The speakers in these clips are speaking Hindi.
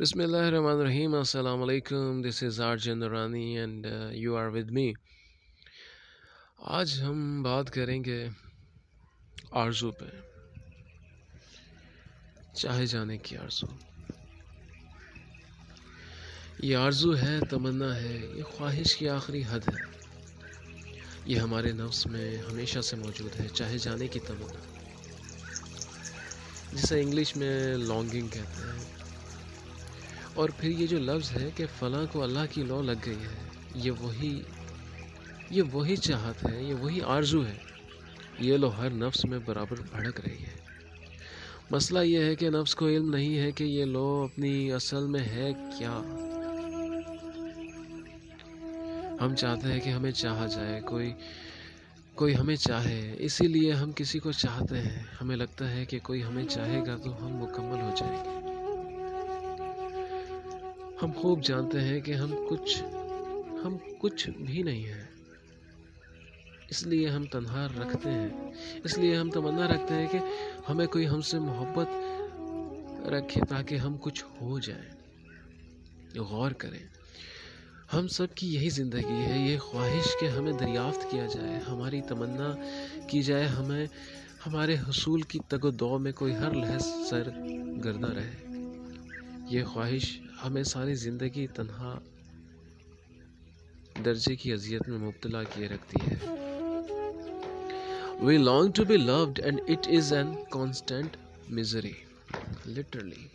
Bismillahirrahmanirrahim. Assalamu alaikum. This is Arjun Nurani and uh, you are with me. आज हम बात करेंगे आरज़ू पे चाहे जाने की आरज़ू ये आरज़ू है तमन्ना है ये ख्वाहिश की आखिरी हद है ये हमारे नफ्स में हमेशा से मौजूद है चाहे जाने की तमन्ना जिसे इंग्लिश में लॉन्गिंग कहते हैं और फिर ये जो लफ्ज़ है कि फ़लाँ को अल्लाह की लौ लग गई है, ये वही ये वही चाहत है, ये वही आरज़ू है। ये लो हर नफ्स में बराबर भड़क रही है। मसला ये है कि नफ्स को इल्म नहीं है कि ये लो अपनी असल में है क्या। हम चाहते हैं कि हमें चाहा जाए, कोई कोई हमें चाहे, इसीलिए हम किसी को चाहते हैं। हमें लगता है कि कोई हमें चाहेगा तो हम मुकम्मल हो जाएँगे। हम खूब जानते हैं कि हम कुछ हम कुछ भी नहीं हैं। इसलिए हम तनहा रखते हैं। इसलिए हम तमन्ना रखते हैं कि हमें कोई हमसे मोहब्बत रखे ताकि हम कुछ हो जाए। गौर करें, हम सब की यही ज़िंदगी है। ये ख्वाहिश कि हमें दरियाफ्त किया जाए, हमारी तमन्ना की जाए, हमें, हमारे हसूल की तगो दौ में कोई हर लहज सर गर्दा रहे। ये ख्वाहिश हमें सारी ज़िंदगी तन्हा दर्जे की अजियत में मुबतला किए रखती है। We long to be loved and it is an constant misery literally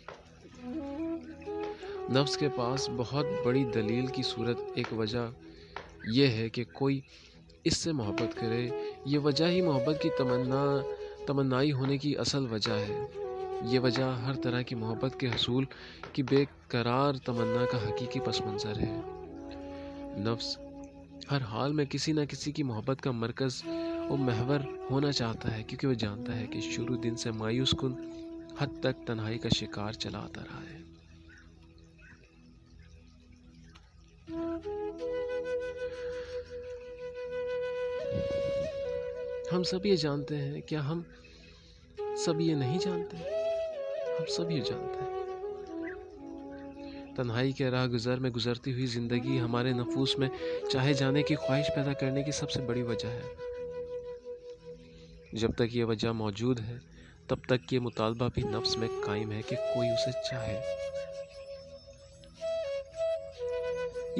नफ्स के पास बहुत बड़ी दलील की सूरत एक वजह यह है कि कोई इससे मोहब्बत करे। ये वजह ही मोहब्बत की तमन्ना, तमन्नाई होने की असल वजह है। ये वजह हर तरह की मोहब्बत के हसूल की बेकरार तमन्ना का हकीकी पस मंज़र है। नफ्स हर हाल में किसी न किसी की मोहब्बत का मरकज़ और महवर होना चाहता है, क्योंकि वह जानता है कि शुरू दिन से मायूस कन हद तक तन्हाई का शिकार चला आता रहा है। हम सब ये जानते हैं, क्या हम सब ये नहीं जानते? हम सब ये जानते हैं। तन्हाई के राह गुजर में गुजरती हुई ज़िंदगी हमारे नफूस में चाहे जाने की ख्वाहिश पैदा करने की सबसे बड़ी वजह है। जब तक ये वजह मौजूद है, तब तक ये मुतालबा भी नफ्स में कायम है कि कोई उसे चाहे।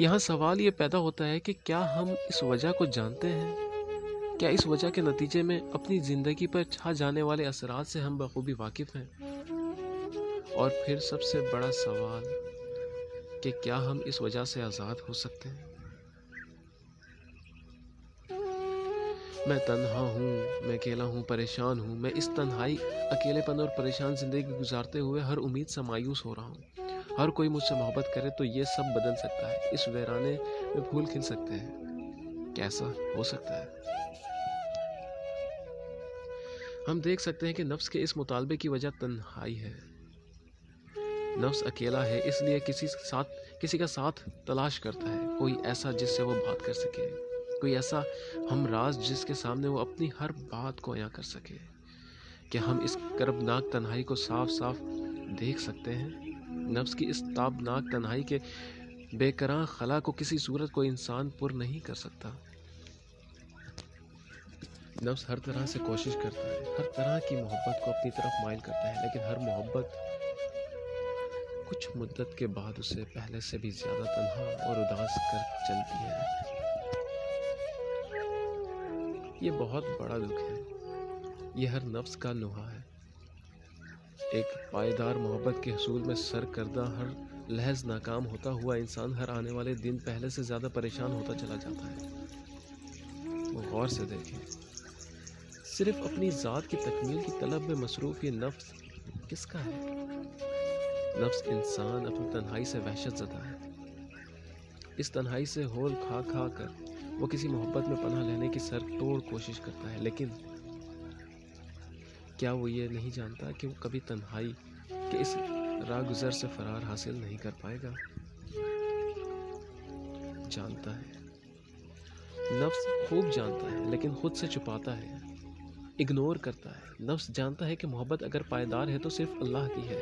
यहाँ सवाल ये पैदा होता है कि क्या हम इस वजह को जानते हैं? क्या इस वजह के नतीजे में अपनी ज़िंदगी पर छा जाने वाले असरात से हम बखूबी वाकिफ़ हैं? और फिर सबसे बड़ा सवाल कि क्या हम इस वजह से आज़ाद हो सकते हैं? मैं तन्हा हूँ, मैं अकेला हूँ, परेशान हूँ। मैं इस तन्हाई, अकेलेपन और परेशान ज़िंदगी गुजारते हुए हर उम्मीद से मायूस हो रहा हूँ। हर कोई मुझसे मोहब्बत करे तो ये सब बदल सकता है। इस वैराने में फूल खिल सकते हैं। कैसा हो सकता है? हम देख सकते हैं कि नफ्स के इस मुतालबे की वजह तन्हाई है। नफ्स अकेला है, इसलिए किसी साथ किसी का साथ तलाश करता है। कोई ऐसा जिससे वो बात कर सके। कोई ऐसा हम राज जिसके सामने वो अपनी हर बात को अया कर सके। क्या हम इस करबनाक तन्हाई को साफ़ साफ़ देख सकते हैं? नफ्स की इस ताबनाक तन्हाई के बेकरां खला को किसी सूरत को इंसान पुर नहीं कर सकता। नफ्स हर तरह से कोशिश करता है, हर तरह की मोहब्बत को अपनी तरफ़ माइल करता है, लेकिन हर मोहब्बत कुछ मुद्दत के बाद उसे पहले से भी ज़्यादा तनहा और उदास कर चलती है। ये बहुत बड़ा दुख है। यह हर नफ्स का नुहा है। एक पायदार मोहब्बत के हसूल में सर करदा हर लहज नाकाम होता हुआ इंसान हर आने वाले दिन पहले से ज़्यादा परेशान होता चला जाता है। वो गौर से देखें। सिर्फ़ अपनी ज़ात की तकमील की तलब में मसरूफ़ ये नफ्स किसका है? नफ्स इंसान अपनी तन्हाई से वहशत ज़दा है। इस तन्हाई से होल खा खा कर वो किसी मोहब्बत में पनाह लेने की सर तोड़ कोशिश करता है, लेकिन क्या वो ये नहीं जानता कि वो कभी तन्हाई के इस रागुजर से फरार हासिल नहीं कर पाएगा? जानता है। नफ्स खूब जानता है, लेकिन खुद से छुपाता है। इग्नोर करता है। नफ्स जानता है कि मोहब्बत अगर पायदार है तो सिर्फ़ अल्लाह की है,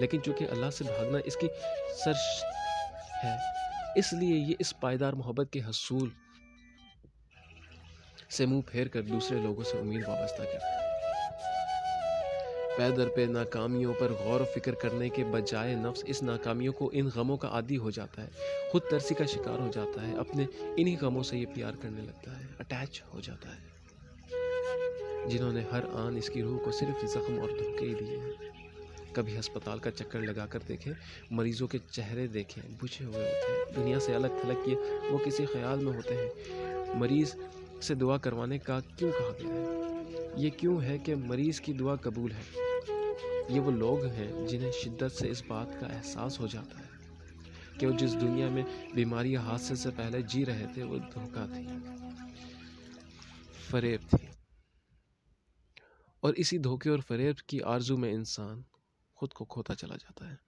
लेकिन चूँकि अल्लाह से भागना इसकी सर है, इसलिए ये इस पायदार मोहब्बत के हसूल से मुँह फेर कर दूसरे लोगों से उम्मीद वाबस्ता करता है। पैदर पे नाकामियों पर गौर फ़िक्र करने के बजाय नफ्स इस नाकामियों को इन गमों का आदि हो जाता है, खुद तरसी का शिकार हो जाता है, अपने इन्हीं गमों से ये प्यार करने लगता है, अटैच हो जाता है। जिन्होंने हर आन इसकी रूह को सिर्फ़ जख्म और धोखे ही दिए हैं। कभी अस्पताल का चक्कर लगा कर देखें, मरीजों के चेहरे देखें, बुझे हुए होते हैं। दुनिया से अलग थलग किए वो किसी ख्याल में होते हैं। मरीज़ से दुआ करवाने का क्यों कहा गया है? ये क्यों है कि मरीज़ की दुआ कबूल है? ये वो लोग हैं जिन्हें शिद्दत से इस बात का एहसास हो जाता है कि वो जिस दुनिया में बीमारी हादसे से पहले जी रहे थे, वो धोखा थी, फरेब थी। और इसी धोखे और फरेब की आरज़ू में इंसान खुद को खोता चला जाता है।